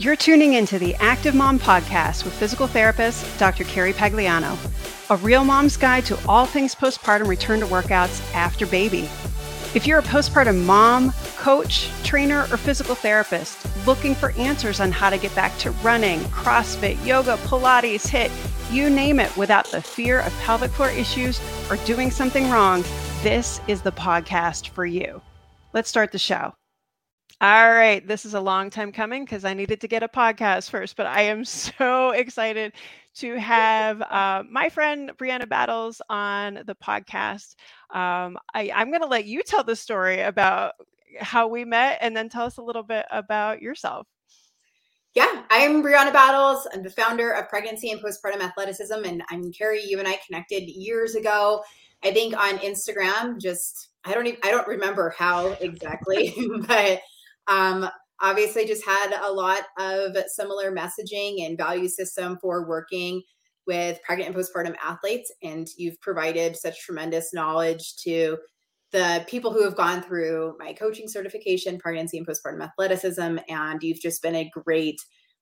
You're tuning into the Active Mom podcast with physical therapist Dr. Carrie Pagliano, a real mom's guide to all things postpartum return to workouts after baby. If you're a postpartum mom, coach, trainer, or physical therapist looking for answers on how to get back to running, CrossFit, yoga, Pilates, HIIT, you name it without the fear of pelvic floor issues or doing something wrong, this is the podcast for you. Let's start the show. All right. This is a long time coming because I needed to get a podcast first, but I am so excited to have uh, my friend Brianna Battles on the podcast. Um, I, I'm going to let you tell the story about how we met and then tell us a little bit about yourself. Yeah, I'm Brianna Battles. I'm the founder of Pregnancy and Postpartum Athleticism. And I'm Carrie. You and I connected years ago, I think on Instagram. Just, I don't even, I don't remember how exactly, but um, obviously, just had a lot of similar messaging and value system for working with pregnant and postpartum athletes. And you've provided such tremendous knowledge to the people who have gone through my coaching certification, pregnancy and postpartum athleticism. And you've just been a great,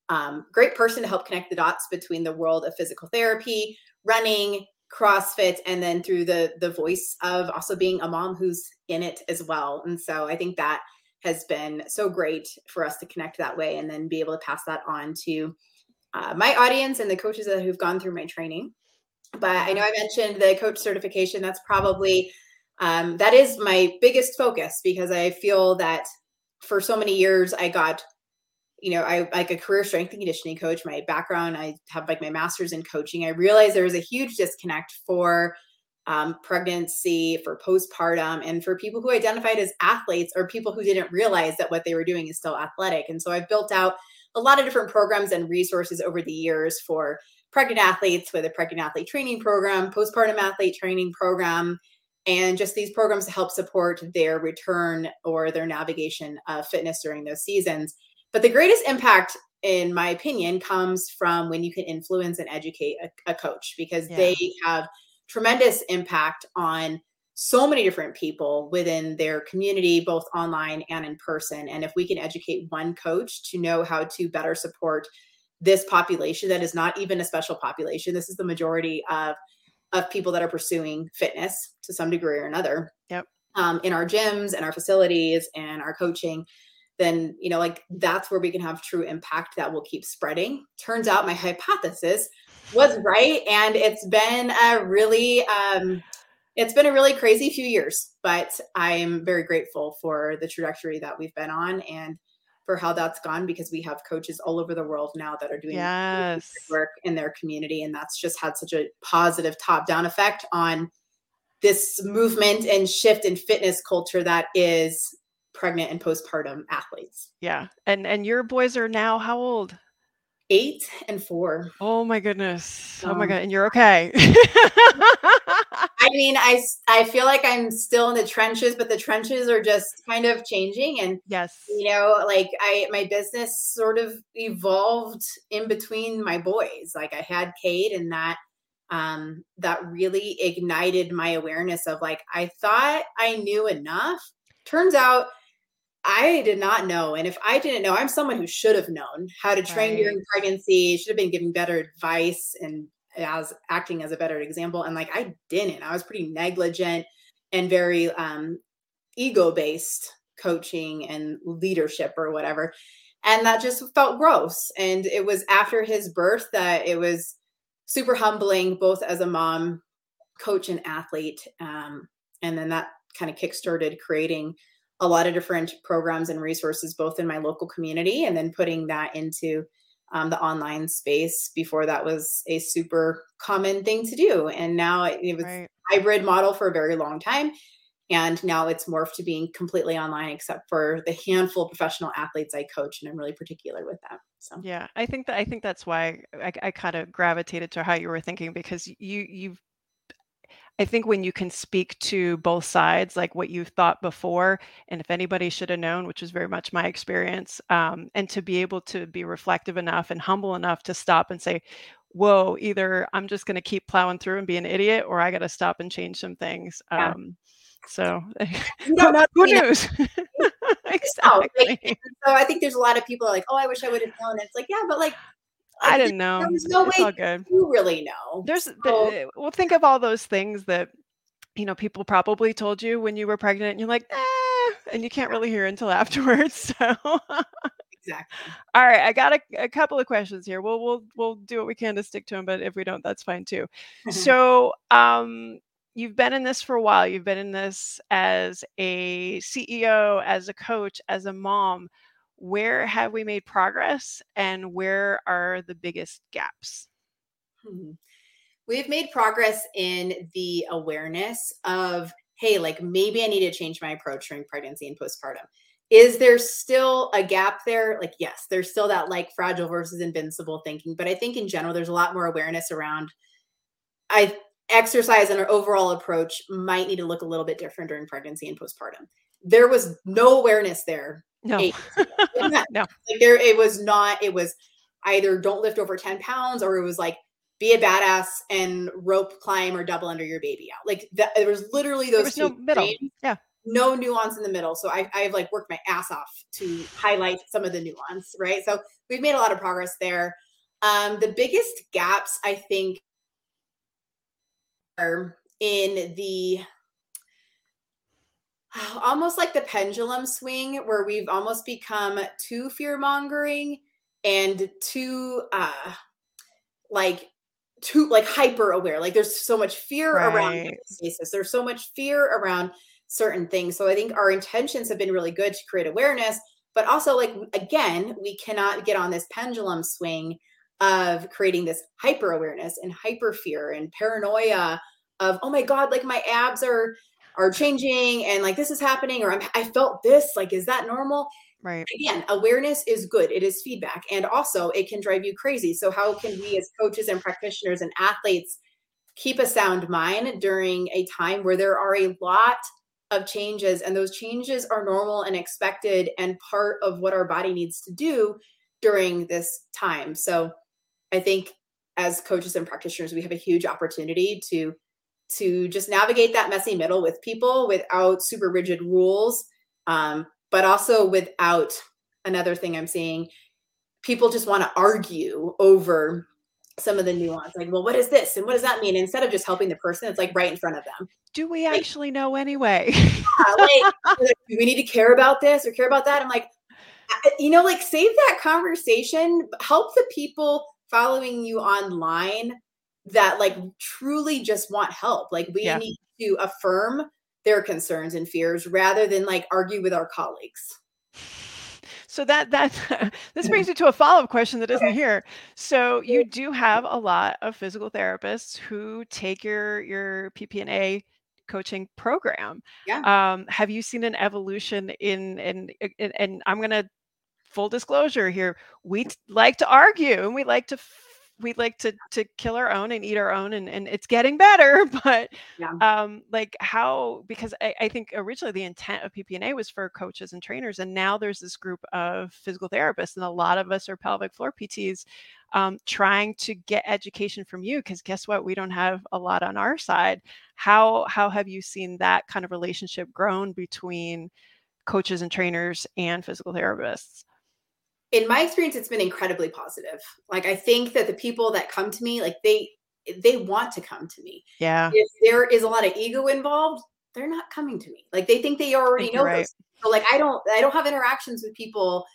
um, great person to help connect the dots between the world of physical therapy, running, CrossFit, and then through the the voice of also being a mom who's in it as well. And so I think that has been so great for us to connect that way and then be able to pass that on to uh, my audience and the coaches that who've gone through my training. But I know I mentioned the coach certification. That's probably um, that is my biggest focus because I feel that for so many years I got, you know, I like a career strength and conditioning coach. My background, I have like my master's in coaching. I realized there was a huge disconnect for um, pregnancy, for postpartum, and for people who identified as athletes or people who didn't realize that what they were doing is still athletic. And so I've built out a lot of different programs and resources over the years for pregnant athletes with a pregnant athlete training program, postpartum athlete training program, and just these programs to help support their return or their navigation of fitness during those seasons. But the greatest impact in my opinion comes from when you can influence and educate a, a coach because yeah. they have tremendous impact on so many different people within their community, both online and in person. And if we can educate one coach to know how to better support this population that is not even a special population, this is the majority of of people that are pursuing fitness to some degree or another. Yep. Um, in our gyms and our facilities and our coaching, then you know, like that's where we can have true impact that will keep spreading. Turns out my hypothesis was right and it's been a really um it's been a really crazy few years but i'm very grateful for the trajectory that we've been on and for how that's gone because we have coaches all over the world now that are doing yes. work in their community and that's just had such a positive top down effect on this movement and shift in fitness culture that is pregnant and postpartum athletes yeah and and your boys are now how old eight and four. Oh my goodness. Um, oh my god. And you're okay. I mean, I I feel like I'm still in the trenches, but the trenches are just kind of changing. And yes, you know, like I my business sort of evolved in between my boys. Like I had Cade and that um that really ignited my awareness of like I thought I knew enough. Turns out I did not know. And if I didn't know, I'm someone who should have known how to train right. during pregnancy, should have been given better advice and as acting as a better example. And like I didn't. I was pretty negligent and very um ego based coaching and leadership or whatever. And that just felt gross. And it was after his birth that it was super humbling, both as a mom, coach, and athlete. Um, and then that kind of kickstarted creating a lot of different programs and resources, both in my local community and then putting that into um, the online space. Before that was a super common thing to do. And now it, it was right. hybrid model for a very long time. And now it's morphed to being completely online, except for the handful of professional athletes I coach, and I'm really particular with that. So yeah, I think that I think that's why I, I kind of gravitated to how you were thinking because you you've I think when you can speak to both sides, like what you thought before, and if anybody should have known, which was very much my experience, um, and to be able to be reflective enough and humble enough to stop and say, whoa, either I'm just going to keep plowing through and be an idiot, or I got to stop and change some things. Yeah. Um, so, who knows? exactly. Like, so I think there's a lot of people like, oh, I wish I would have known. It's like, yeah, but like I, I didn't know. There's no it's way you really know. There's so, the, well, think of all those things that you know people probably told you when you were pregnant, and you're like, eh, and you can't really hear until afterwards. So exactly. All right, I got a, a, couple of questions here. We'll we'll we'll do what we can to stick to them, but if we don't, that's fine too. so, um, you've been in this for a while. You've been in this as a CEO, as a coach, as a mom where have we made progress and where are the biggest gaps? Hmm. We've made progress in the awareness of, hey, like maybe I need to change my approach during pregnancy and postpartum. Is there still a gap there? Like, yes, there's still that like fragile versus invincible thinking, but I think in general, there's a lot more awareness around. I exercise and our overall approach might need to look a little bit different during pregnancy and postpartum. There was no awareness there no. no. Like there it was not, it was either don't lift over 10 pounds or it was like be a badass and rope climb or double under your baby out. Like that there was literally those was no middle. Yeah. No nuance in the middle. So I, I've like worked my ass off to highlight some of the nuance, right? So we've made a lot of progress there. Um, the biggest gaps I think are in the almost like the pendulum swing where we've almost become too fear mongering and too uh like too like hyper aware like there's so much fear right. around basis there's so much fear around certain things. So i think our intentions have been really good to create awareness but also like again we cannot get on this pendulum swing of creating this hyper awareness and hyper fear and paranoia of oh my god like my abs are are changing and like this is happening or I'm, i felt this like is that normal? Right. Again awareness is good. It is feedback. And also it can drive you crazy. So how can we as coaches and practitioners and athletes keep a sound mind during a time where there are a lot of changes and those changes are normal and expected and part of what our body needs to do during this time? So i think as coaches and practitioners we have a huge opportunity to to just navigate that messy middle with people without super rigid rules, um, but also without another thing I'm seeing. People just want to argue over some of the nuance, like, well, what is this and what does that mean? Instead of just helping the person, it's like right in front of them. Do we actually know anyway? yeah, like, do we need to care about this or care about that? I'm like, you know, like save that conversation, help the people following you online that like truly just want help. Like we yeah. need to affirm their concerns and fears rather than like argue with our colleagues. So that that this brings me to a follow-up question that isn't here. So you do have a lot of physical therapists who take your your PP&A coaching program. Yeah. Um, have you seen an evolution in in, in and I'm gonna full disclosure here, we like to argue and we like to we like to to kill our own and eat our own and, and it's getting better but yeah. um like how because I, I think originally the intent of PP&A was for coaches and trainers and now there's this group of physical therapists and a lot of us are pelvic floor pts um, trying to get education from you because guess what? We don't have a lot on our side. How how have you seen that kind of relationship grown between coaches and trainers and physical therapists in my experience it's been incredibly positive. Like i think that the people that come to me like they they want to come to me. Yeah. If there is a lot of ego involved they're not coming to me. Like they think they already know right. so like i don't i don't have interactions with people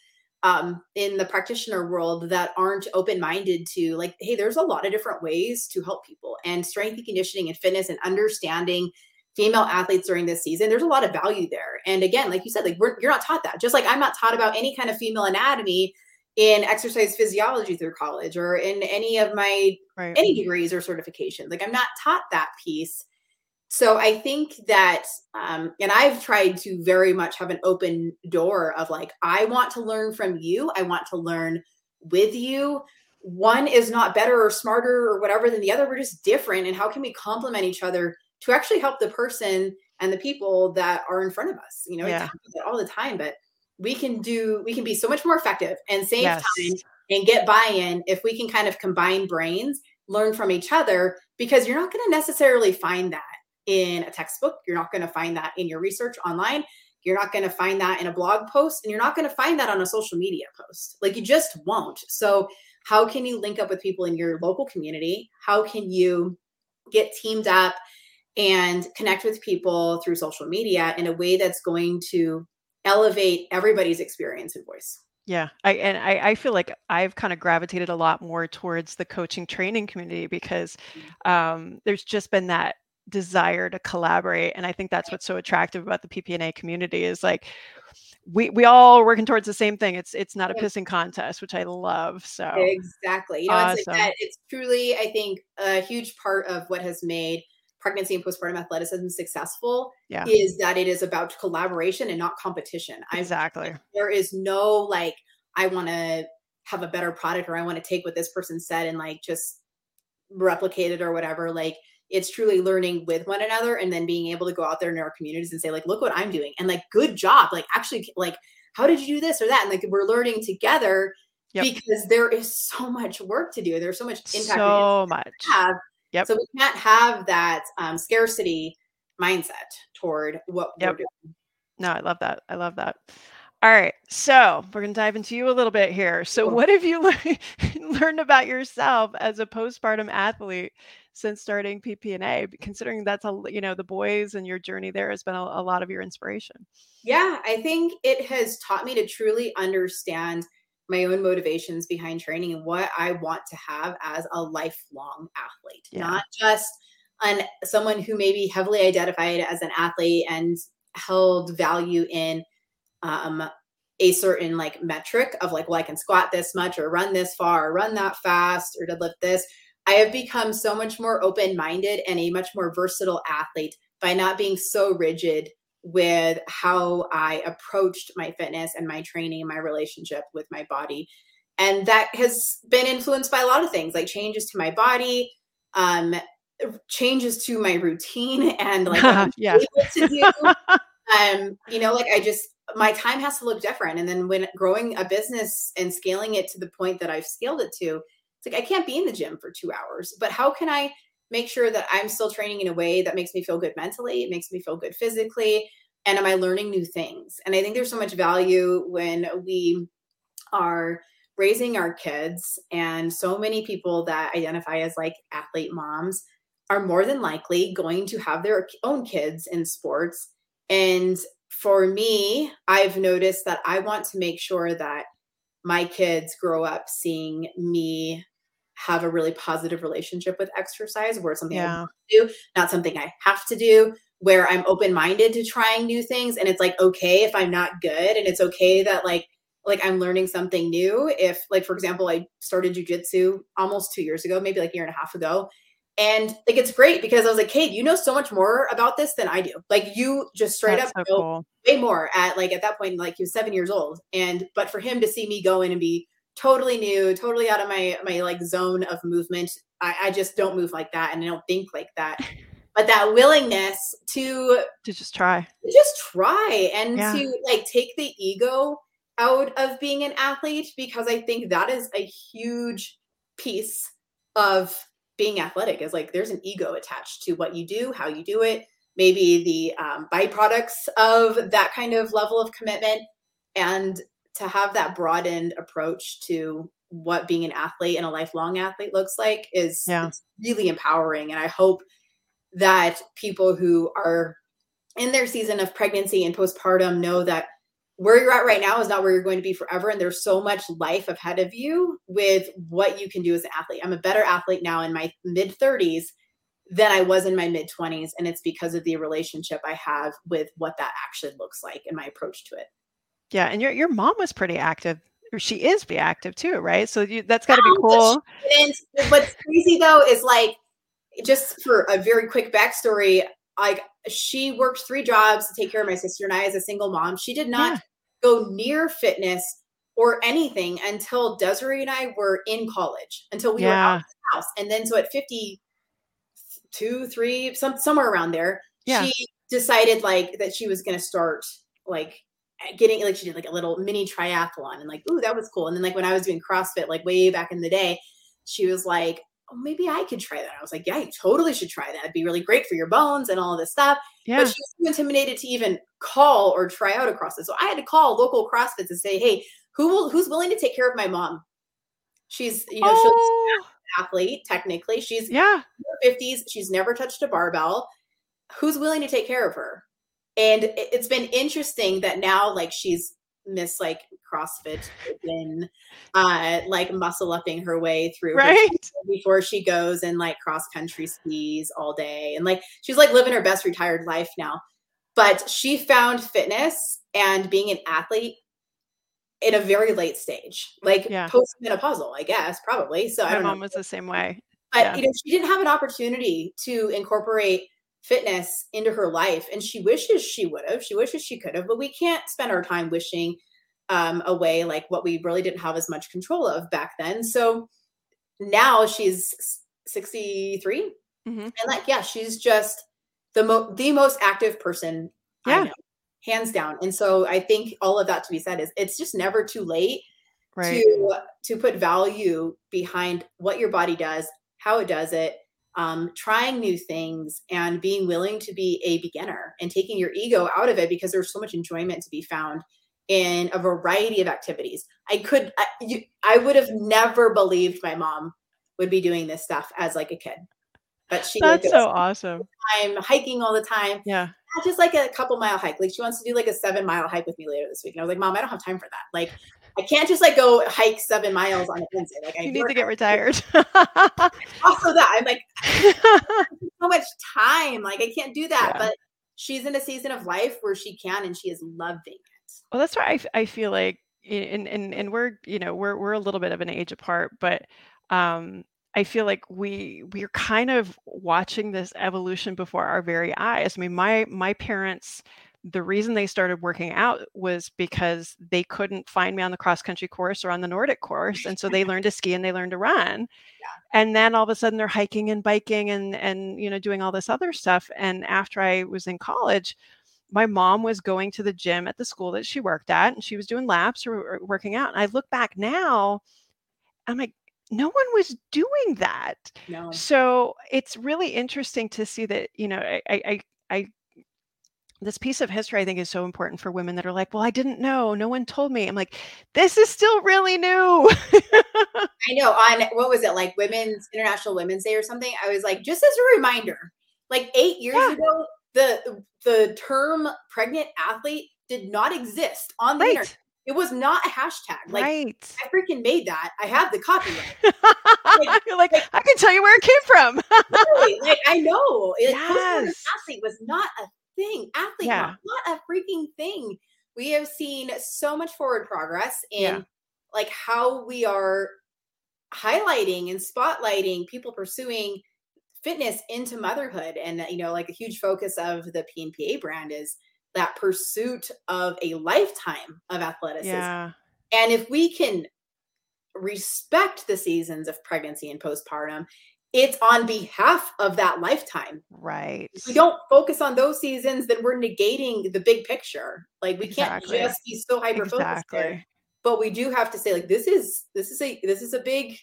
um, in the practitioner world that aren't open minded to like hey there's a lot of different ways to help people. And strength and conditioning and fitness and understanding female athletes during this season, there's a lot of value there. And again, like you said, like you're not taught that. Just like I'm not taught about any kind of female anatomy in exercise physiology through college or in any of my right. any degrees or certifications. Like I'm not taught that piece. So I think that, um, and I've tried to very much have an open door of like, I want to learn from you. I want to learn with you. One is not better or smarter or whatever than the other. We're just different. And how can we complement each other to actually help the person and the people that are in front of us. You know, yeah. all the time, but we can do we can be so much more effective and save yes. time and get buy-in if we can kind of combine brains, learn from each other, because you're not going to necessarily find that in a textbook. You're not going to find that in your research online. You're not going to find that in a blog post and you're not going to find that on a social media post. Like you just won't. So, how can you link up with people in your local community? How can you get teamed up and connect with people through social media in a way that's going to elevate everybody's experience and voice? Yeah, I and I, I feel like I've kind of gravitated a lot more towards the coaching training community because mm. um, there's just been that desire to collaborate, and I think that's what's so attractive about the PP&A community is like we we all are working towards the same thing. It's it's not a pissing contest, which I love. So exactly, you know, awesome. it's like that. It's truly, I think, a huge part of what has made pregnancy and postpartum athleticism successful yeah. is that it is about collaboration and not competition. Exactly. I, there is no like, I want to have a better product or I want to take what this person said and like just replicate it or whatever. Like, it's truly learning with one another and then being able to go out there in our communities and say, like, look what I'm doing. And like, good job. Like, actually, like, how did you do this or that? And like, we're learning together Yep. because there is so much work to do. There's so much impact. So much. Have Yep. So we can't have that um, scarcity mindset toward what yep. we're doing. No, I love that. I love that. All right. So we're going to dive into you a little bit here. So, cool. what have you learned about yourself as a postpartum athlete since starting PP&A? Considering that's a, you know, the boys and your journey there has been a, a lot of your inspiration. Yeah. I think it has taught me to truly understand my own motivations behind training and what I want to have as a lifelong athlete, yeah. not just an someone who may be heavily identified as an athlete and held value in um, a certain like metric of like, well, I can squat this much or run this far or run that fast or deadlift this. I have become so much more open minded and a much more versatile athlete by not being so rigid with how I approached my fitness and my training my relationship with my body. And that has been influenced by a lot of things like changes to my body, um, changes to my routine and like yeah. to do. um, you know, like I just my time has to look different. And then when growing a business and scaling it to the point that I've scaled it to, it's like I can't be in the gym for two hours, but how can I make sure that I'm still training in a way that makes me feel good mentally, it makes me feel good physically, and am I learning new things? And I think there's so much value when we are raising our kids and so many people that identify as like athlete moms are more than likely going to have their own kids in sports and for me i've noticed that i want to make sure that my kids grow up seeing me have a really positive relationship with exercise where it's something yeah. I do, not something I have to do, where I'm open minded to trying new things. And it's like, okay, if I'm not good, and it's okay that like, like I'm learning something new. If, like, for example, I started jujitsu almost two years ago, maybe like a year and a half ago. And like it's great because I was like, Cade, you know so much more about this than I do. Like you just straight That's up so know cool. way more at like at that point, like he was seven years old. And but for him to see me go in and be totally new, totally out of my my like zone of movement. I, I just don't move like that and I don't think like that. But that willingness to to just try. To just try and yeah. to like take the ego out of being an athlete because I think that is a huge piece of being athletic is like there's an ego attached to what you do, how you do it, maybe the um, byproducts of that kind of level of commitment. And to have that broadened approach to what being an athlete and a lifelong athlete looks like is yeah. really empowering. And I hope that people who are in their season of pregnancy and postpartum know that where you're at right now is not where you're going to be forever. And there's so much life ahead of you with what you can do as an athlete. I'm a better athlete now in my mid 30s than I was in my mid 20s. And it's because of the relationship I have with what that actually looks like and my approach to it. Yeah, and your your mom was pretty active. Or she is be active too, right? So you, that's got to be oh, cool. And what's crazy though is like, just for a very quick backstory, like she worked three jobs to take care of my sister and I as a single mom. She did not yeah. go near fitness or anything until Desiree and I were in college, until we yeah. were out of the house. And then so at 52, three, some somewhere around there, yeah. she decided like that she was gonna start like getting like she did like a little mini triathlon and like ooh that was cool and then like when i was doing crossfit like way back in the day she was like oh, maybe I could try that. I was like, yeah, you totally should try that. It'd be really great for your bones and all this stuff. Yeah. But she was too intimidated to even call or try out a CrossFit. So I had to call local CrossFits and say, hey, who will who's willing to take care of my mom? She's you know oh. she's an athlete technically. She's yeah fifties. She's never touched a barbell. Who's willing to take care of her? And it's been interesting that now like she's miss like CrossFit and uh like muscle upping her way through right before she goes and like cross country skis all day and like she's like living her best retired life now but she found fitness and being an athlete in a very late stage, like yeah. post menopausal, I guess, probably. So my I don't mom know. was the same way. But yeah. you know, she didn't have an opportunity to incorporate fitness into her life, and she wishes she would have. She wishes she could have, but we can't spend our time wishing um, away like what we really didn't have as much control of back then. So now she's 63, mm-hmm. and like yeah, she's just the mo- the most active person yeah hands down. And so I think all of that to be said is it's just never too late right. to to put value behind what your body does, how it does it, um, trying new things, and being willing to be a beginner and taking your ego out of it because there's so much enjoyment to be found in a variety of activities. I could, I, you, I would have never believed my mom would be doing this stuff as like a kid. But she that's so awesome. I'm hiking all the time. Yeah just like a couple mile hike. Like she wants to do like a seven mile hike with me later this week. And I was like, Mom, I don't have time for that. Like I can't just like go hike seven miles on a Wednesday. Like I you need to get retired. also that I'm like so much time. Like I can't do that. Yeah. But she's in a season of life where she can and she is loving it. Well, that's why I, I feel like and and and we're you know we're we're a little bit of an age apart, but um I feel like we we're kind of watching this evolution before our very eyes. I mean, my my parents, the reason they started working out was because they couldn't find me on the cross country course or on the Nordic course, and so they learned to ski and they learned to run. Yeah. And then all of a sudden they're hiking and biking and and you know doing all this other stuff. And after I was in college, my mom was going to the gym at the school that she worked at, and she was doing laps or, or working out. And I look back now, I'm like, no one was doing that. No. So it's really interesting to see that, you know, I, I, I, this piece of history I think is so important for women that are like, well, I didn't know. No one told me. I'm like, this is still really new. I know. On what was it like Women's International Women's Day or something? I was like, just as a reminder, like eight years yeah. ago, the the term pregnant athlete did not exist on the right. internet. It was not a hashtag. Like right. I freaking made that. I have the copyright. like, You're like, like, I can tell you where it came from. like I know. It, yes. athlete was not a thing. Athlete, yeah. not, a freaking thing. We have seen so much forward progress in yeah. like how we are highlighting and spotlighting people pursuing fitness into motherhood. And you know, like a huge focus of the PNPA brand is that pursuit of a lifetime of athleticism. Yeah. And if we can respect the seasons of pregnancy and postpartum, it's on behalf of that lifetime. Right. If we don't focus on those seasons, then we're negating the big picture. Like we exactly. can't just be so hyper focused exactly. there. But we do have to say, like, this is this is a this is a big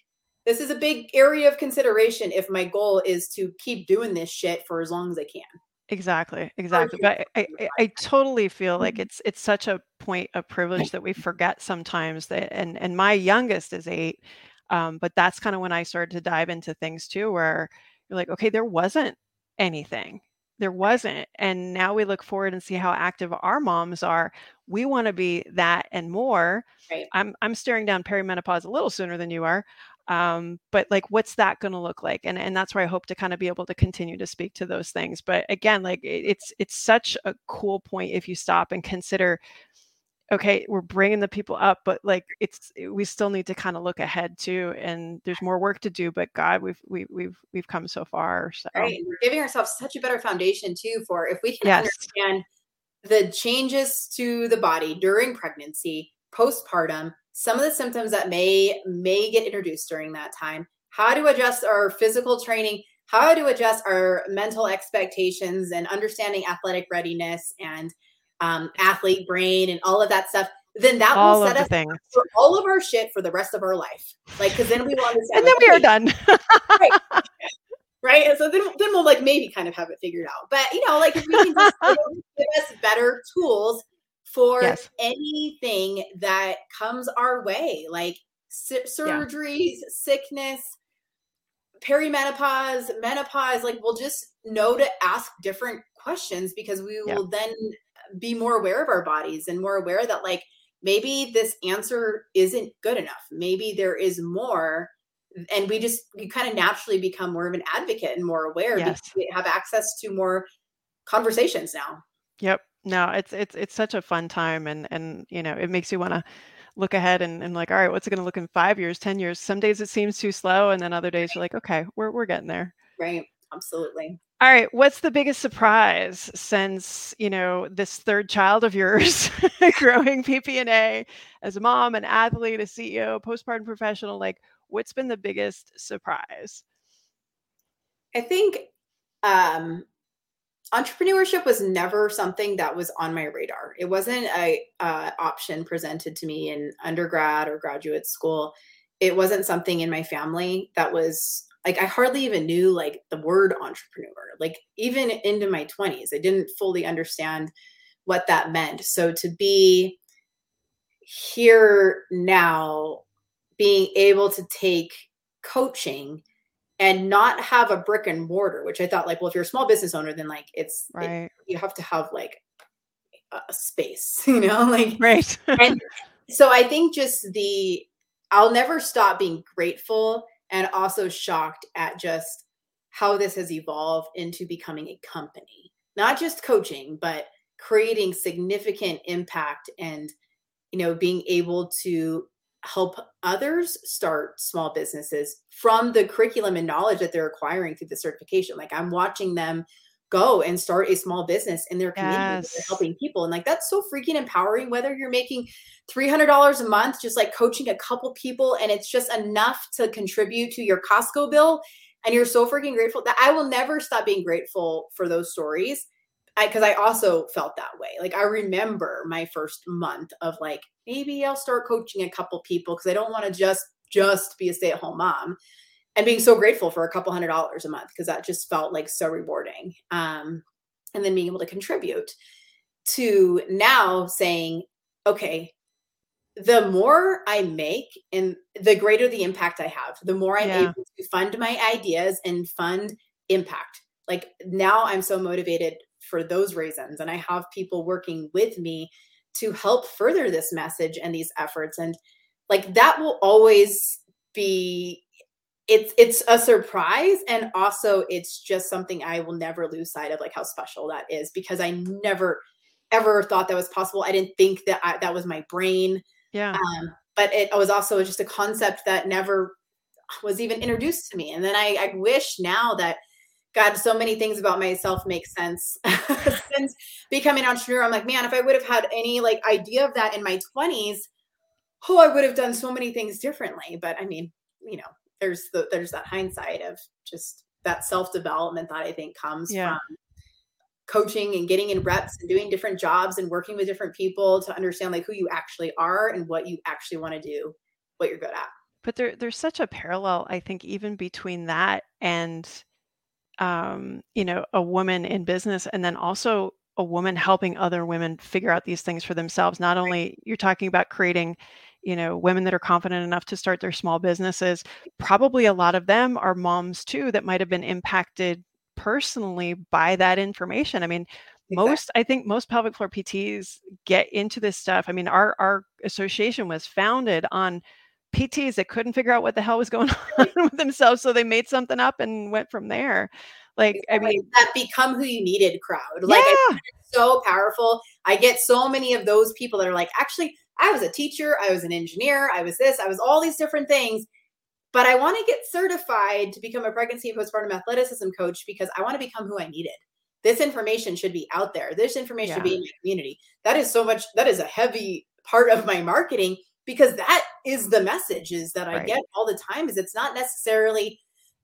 this is a big area of consideration if my goal is to keep doing this shit for as long as I can. Exactly, exactly. But I, I, I totally feel like mm-hmm. it's it's such a point of privilege that we forget sometimes that and and my youngest is eight. Um, but that's kind of when I started to dive into things too, where you're like, okay, there wasn't anything. There wasn't. And now we look forward and see how active our moms are. We want to be that and more. Right. I'm I'm staring down perimenopause a little sooner than you are um, but like what's that going to look like and and that's where i hope to kind of be able to continue to speak to those things but again like it's it's such a cool point if you stop and consider okay we're bringing the people up but like it's eh, we still need to kind of look ahead too and there's more work to do but god we've we, we've we've come so far so right we're giving ourselves such a better foundation too for if we can yes. understand the changes to the body during pregnancy postpartum some of the symptoms that may may get introduced during that time how to adjust our physical training how to adjust our mental expectations and understanding athletic readiness and um, athlete brain and all of that stuff then that all will set us things. for all of our shit for the rest of our life. Like, because then we will understand. and then like, we are done. right. right? And so then, then we'll like maybe kind of have it figured out. But you know, like if we can just give us better tools for Yes. anything that comes our way, like su- surgeries, sickness, perimenopause, menopause. Like we'll just know to ask different questions because we Yeah. will then be more aware of our bodies and more aware that like maybe this answer isn't good enough. Maybe there is more and we just we kind of naturally become more of an advocate and more aware Yes. because we have access to more conversations now. Yep. No, it's it's it's such a fun time and and you know, it makes you want to look ahead and, and like, all right, what's it gonna look in five years, ten years? Some days it seems too slow, and then other days you're like, okay, we're we're getting there. Right. Absolutely. All right, what's the biggest surprise since, you know, this third child of yours growing PP&A as a mom, an athlete, a CEO, postpartum professional? Like, what's been the biggest surprise? I think um entrepreneurship was never something that was on my radar. It wasn't a uh, option presented to me in undergrad or graduate school. It wasn't something in my family that was like I hardly even knew like the word entrepreneur. Like even into my 20s, I didn't fully understand what that meant. So to be here now being able to take coaching and not have a brick and mortar, which I thought like, well, if you're a small business owner, then like it's it- Right. you have to have like a space, you know, like Right. and so I think just the I'll never stop being grateful and also shocked at just how this has evolved into becoming a company. Not just coaching, but creating significant impact and you know being able to help others start small businesses from the curriculum and knowledge that they're acquiring through the certification. Like I'm watching them go and start a small business in their community Yes. helping people. And like that's so freaking empowering, whether you're making $300 a month, just like coaching a couple people, and it's just enough to contribute to your Costco bill. And you're so freaking grateful that I will never stop being grateful for those stories. Because I, also felt that way. Like I remember my first month of like maybe I'll start coaching a couple people because I don't want to just just be a stay at home mom and being so grateful for a couple hundred dollars a month because that just felt like so rewarding um, and then being able to contribute to now saying okay the more i make and the greater the impact i have the more i'm Yeah. able to fund my ideas and fund impact like now i'm so motivated for those reasons and i have people working with me to help further this message and these efforts and like that will always be it's it's a surprise and also it's just something i will never lose sight of like how special that is because i never ever thought that was possible. I didn't think that I, that was my brain. Yeah. um, but it was also just a concept that never was even introduced to me and then i, I wish now that god so many things about myself make sense. Since becoming an entrepreneur i'm like man if i would have had any like idea of that in my 20s oh i would have done so many things differently. But i mean you know there's the there's that hindsight of just that self development that i think comes Yeah. from coaching and getting in reps and doing different jobs and working with different people to understand like who you actually are and what you actually want to do what you're good at But there, there's such a parallel, I think, even between that and, um, you know, a woman in business, and then also a woman helping other women figure out these things for themselves. Not only you're talking about creating, you know, women that are confident enough to start their small businesses. Probably a lot of them are moms too that might have been impacted personally by that information. I mean, most i think most pelvic floor pts get into this stuff. I mean our our association was founded on pts that couldn't figure out what the hell was going on with themselves so they made something up and went from there. Like i mean that become who you needed crowd. Like yeah, so powerful. I get so many of those people that are like actually i was a teacher i was an engineer i was this i was all these different things but i want to get certified to become a pregnancy and postpartum athleticism coach because i want to become who i needed this information should be out there this information should be in my community that is so much that is a heavy part of my marketing because that is the messages that i Right. get all the time is it's not necessarily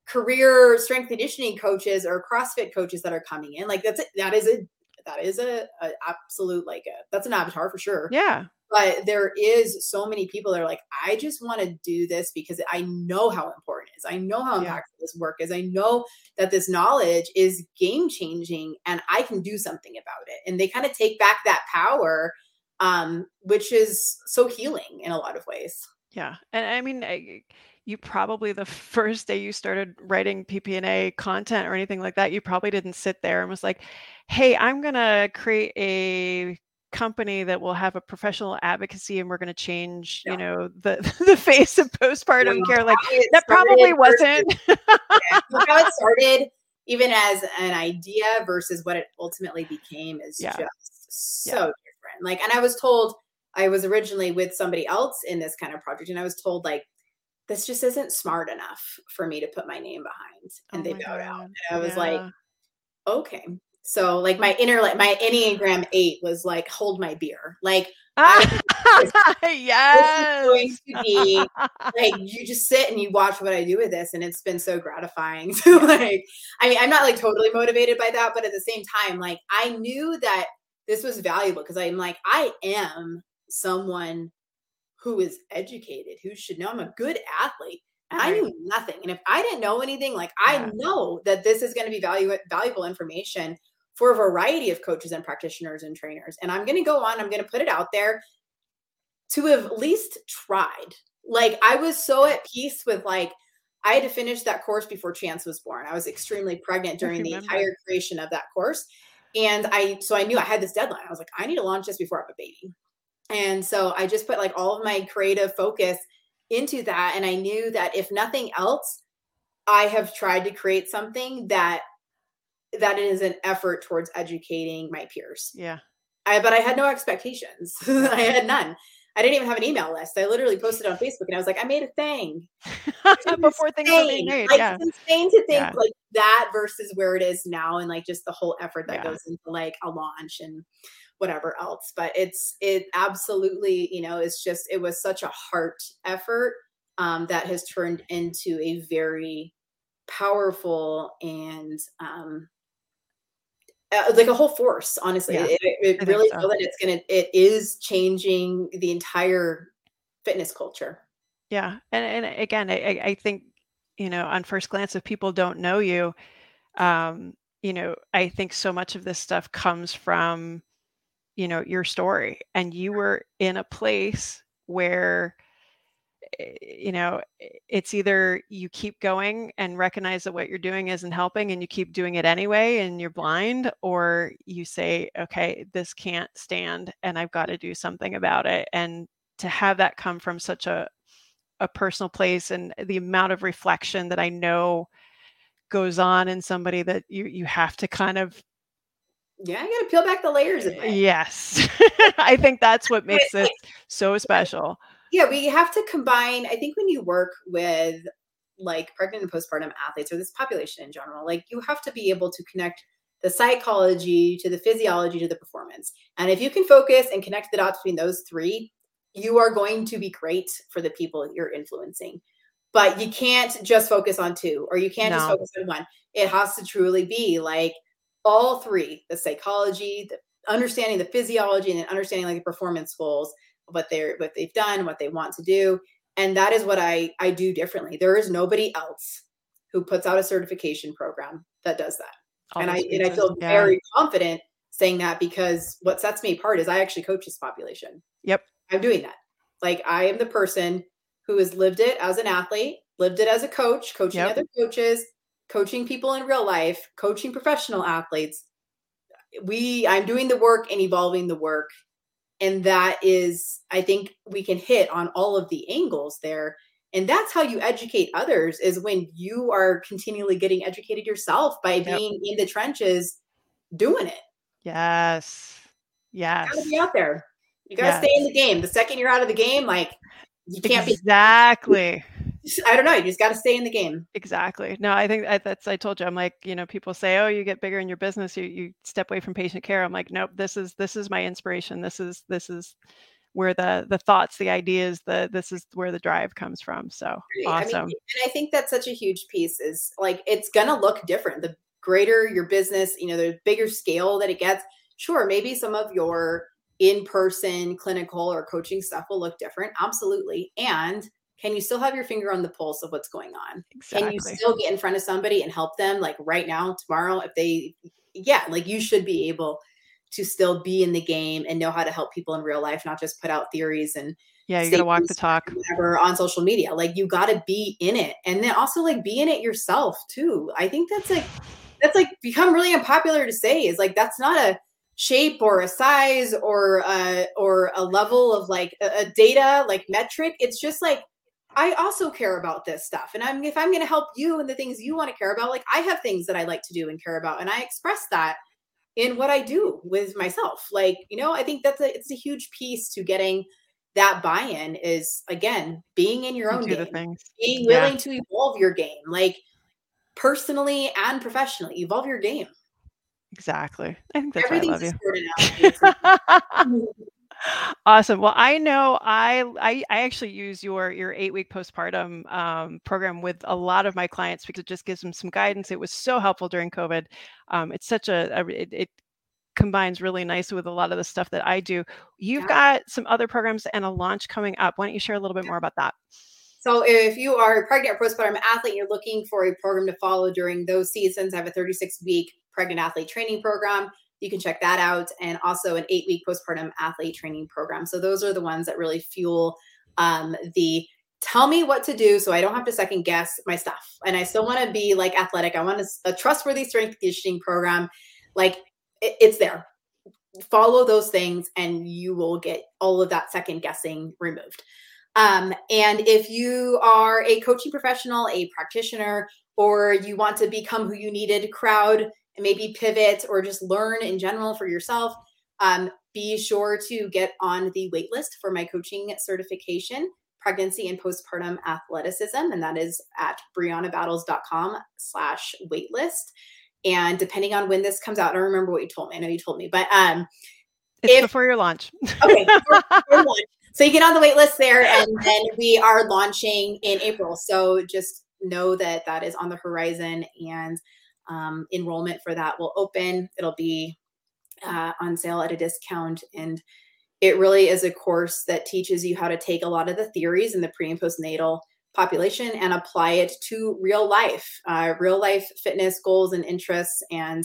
career strength conditioning coaches or CrossFit coaches that are coming in. Like that's it. That is a that is a, a absolute like a that's an avatar for sure. yeah but there is so many people that are like, I just want to do this because I know how important it is. I know how impactful yeah. this work is. I know that this knowledge is game changing and I can do something about it. And they kind of take back that power, um, which is so healing in a lot of ways. Yeah. And I mean, I, you probably the first day you started writing PP&A content or anything like that you probably didn't sit there and was like hey i'm going to create a company that will have a professional advocacy and we're going to change yeah. you know the the face of postpartum care like that probably wasn't yeah. how it started even as an idea versus what it ultimately became is just so different like and i was told i was originally with somebody else in this kind of project and i was told like this just isn't smart enough for me to put my name behind and oh they bowed God. out and i was like okay so like my inner like my Enneagram eight was like hold my beer. Like yes. going to be like you just sit and you watch what I do with this, and it's been so gratifying. So like, I mean, I'm not like totally motivated by that, but at the same time, like I knew that this was valuable because I'm like, I am someone who is educated, who should know I'm a good athlete. And I knew nothing. And if I didn't know anything, like I know that this is going to be value, valuable information for a variety of coaches and practitioners and trainers. And I'm going to go on, I'm going to put it out there to have at least tried. Like I was so at peace with like I had to finish that course before Chance was born. I was extremely pregnant during the entire creation of that course. And I so I knew I had this deadline. I was like, I need to launch this before I have a baby. And so I just put like all of my creative focus into that. And I knew that if nothing else, I have tried to create something that that is an effort towards educating my peers. Yeah. I, but I had no expectations. I had none. I didn't even have an email list. I literally posted on Facebook and I was like, I made a thing. Before things were being made. Like, yeah. It's insane to think yeah. like that versus where it is now and like just the whole effort that yeah. goes into like a launch and whatever else. But it's it absolutely, you know, it's just it was such a heart effort um, that has turned into a very powerful and um, uh, like a whole force honestly. Yeah, it, it really so. feel that it's gonna it is changing the entire fitness culture. Yeah and, and again I, I think you know on first glance if people don't know you um you know i think so much of this stuff comes from you know your story and you were in a place where Eh, you know eh, it's either you keep going and recognize that what you're doing isn't helping and you keep doing it anyway and you're blind or you say okay this can't stand and i've got to do something about it and to have that come from such a a personal place and the amount of reflection that i know goes on in somebody that you you have to kind of yeah, I got to peel back the layers of it. Yes. I think that's what makes it so special yeah, we have to combine. I think when you work with like pregnant and postpartum athletes or this population in general, like you have to be able to connect the psychology to the physiology to the performance. And if you can focus and connect the dots between those three, you are going to be great for the people you're influencing. But you can't just focus on two or you can't no. just focus on one. It has to truly be like all three the psychology, the understanding the physiology, and then understanding like the performance goals what they're what they've done, what they want to do. And that is what I I do differently. There is nobody else who puts out a certification program that does that. All and I and I feel yeah. very confident saying that because what sets me apart is I actually coach this population. Yep. I'm doing that. Like I am the person who has lived it as an athlete, lived it as a coach, coaching yep. other coaches, coaching people in real life, coaching professional athletes. We I'm doing the work and evolving the work and that is i think we can hit on all of the angles there. And that's how you educate others is when you are continually getting educated yourself by being in the trenches doing it. Yes. Yes. you gotta be out there. You gotta yes. stay in the game. The second you're out of the game like you can't exactly. be exactly I don't know. You just got to stay in the game. Exactly. No, I think I, that's. I told you. I'm like, you know, people say, "Oh, you get bigger in your business, you you step away from patient care." I'm like, nope. This is this is my inspiration. This is this is where the the thoughts, the ideas, the this is where the drive comes from. So awesome. I mean, and I think that's such a huge piece. Is like it's gonna look different. The greater your business, you know, the bigger scale that it gets. Sure, maybe some of your in person clinical or coaching stuff will look different. Absolutely. And can you still have your finger on the pulse of what's going on? Exactly. Can you still get in front of somebody and help them like right now, tomorrow, if they, yeah, like you should be able to still be in the game and know how to help people in real life, not just put out theories and yeah, you got to walk the talk. Whatever on social media, like you got to be in it, and then also like be in it yourself too. I think that's like that's like become really unpopular to say. Is like that's not a shape or a size or a or a level of like a, a data like metric. It's just like I also care about this stuff. And I'm if I'm going to help you and the things you want to care about, like I have things that I like to do and care about and I express that in what I do with myself. Like, you know, I think that's a it's a huge piece to getting that buy-in is again being in your own game, being willing yeah. to evolve your game, like personally and professionally, evolve your game. Exactly. I think that's why I love you. awesome. Well, I know I, I I actually use your your eight week postpartum um, program with a lot of my clients because it just gives them some guidance. It was so helpful during COVID. Um, it's such a, a it, it, combines really nicely with a lot of the stuff that I do. You've yeah. got some other programs and a launch coming up. Why don't you share a little bit more about that? So, if you are a pregnant or postpartum athlete, you're looking for a program to follow during those seasons. I have a 36 week pregnant athlete training program. You can check that out, and also an eight week postpartum athlete training program. So, those are the ones that really fuel um, the tell me what to do so I don't have to second guess my stuff. And I still want to be like athletic. I want a, a trustworthy strength conditioning program. Like it's there. Follow those things and you will get all of that second guessing removed. Um, and if you are a coaching professional, a practitioner, or you want to become who you needed crowd and maybe pivot or just learn in general for yourself, um, be sure to get on the waitlist for my coaching certification, pregnancy and postpartum athleticism. And that is at briannabattles.com slash waitlist. And depending on when this comes out, I don't remember what you told me. I know you told me, but um, it's if, before your launch. okay, before, before launch. So you get on the wait list there, and then we are launching in April. So just know that that is on the horizon, and um, enrollment for that will open. It'll be uh, on sale at a discount, and it really is a course that teaches you how to take a lot of the theories in the pre and postnatal population and apply it to real life, uh, real life fitness goals and interests, and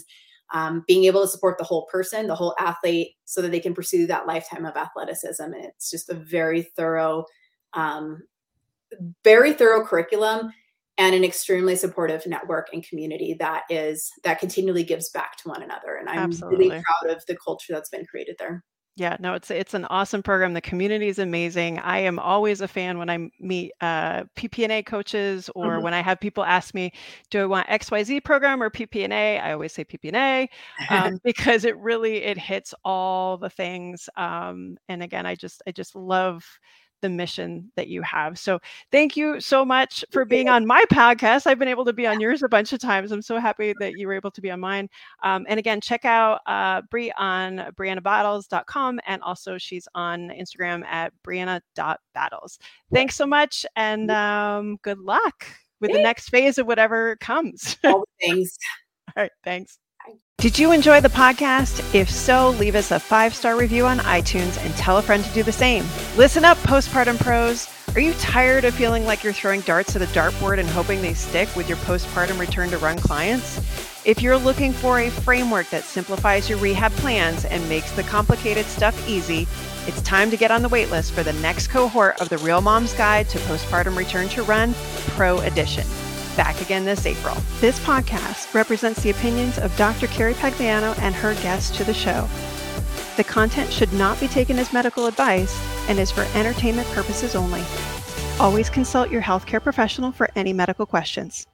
um, being able to support the whole person, the whole athlete, so that they can pursue that lifetime of athleticism. And it's just a very thorough, um, very thorough curriculum and an extremely supportive network and community that is that continually gives back to one another. And I'm Absolutely. really proud of the culture that's been created there. Yeah, no, it's it's an awesome program. The community is amazing. I am always a fan when I meet uh, PP&A coaches or mm-hmm. when I have people ask me, "Do I want XYZ program or PP&A?" I always say PP&A um, because it really it hits all the things. Um, and again, I just I just love the mission that you have. So thank you so much for being on my podcast. I've been able to be on yours a bunch of times. I'm so happy that you were able to be on mine. Um, and again, check out uh, Brie on briannabattles.com and also she's on Instagram at brianna.battles. Thanks so much and um, good luck with the next phase of whatever comes. All the things. All right, thanks. Did you enjoy the podcast? If so, leave us a five star review on iTunes and tell a friend to do the same. Listen up, postpartum pros. Are you tired of feeling like you're throwing darts at a dartboard and hoping they stick with your postpartum return to run clients? If you're looking for a framework that simplifies your rehab plans and makes the complicated stuff easy, it's time to get on the waitlist for the next cohort of the Real Mom's Guide to Postpartum Return to Run Pro Edition back again this April. This podcast represents the opinions of Dr. Carrie Pagliano and her guests to the show. The content should not be taken as medical advice and is for entertainment purposes only. Always consult your healthcare professional for any medical questions.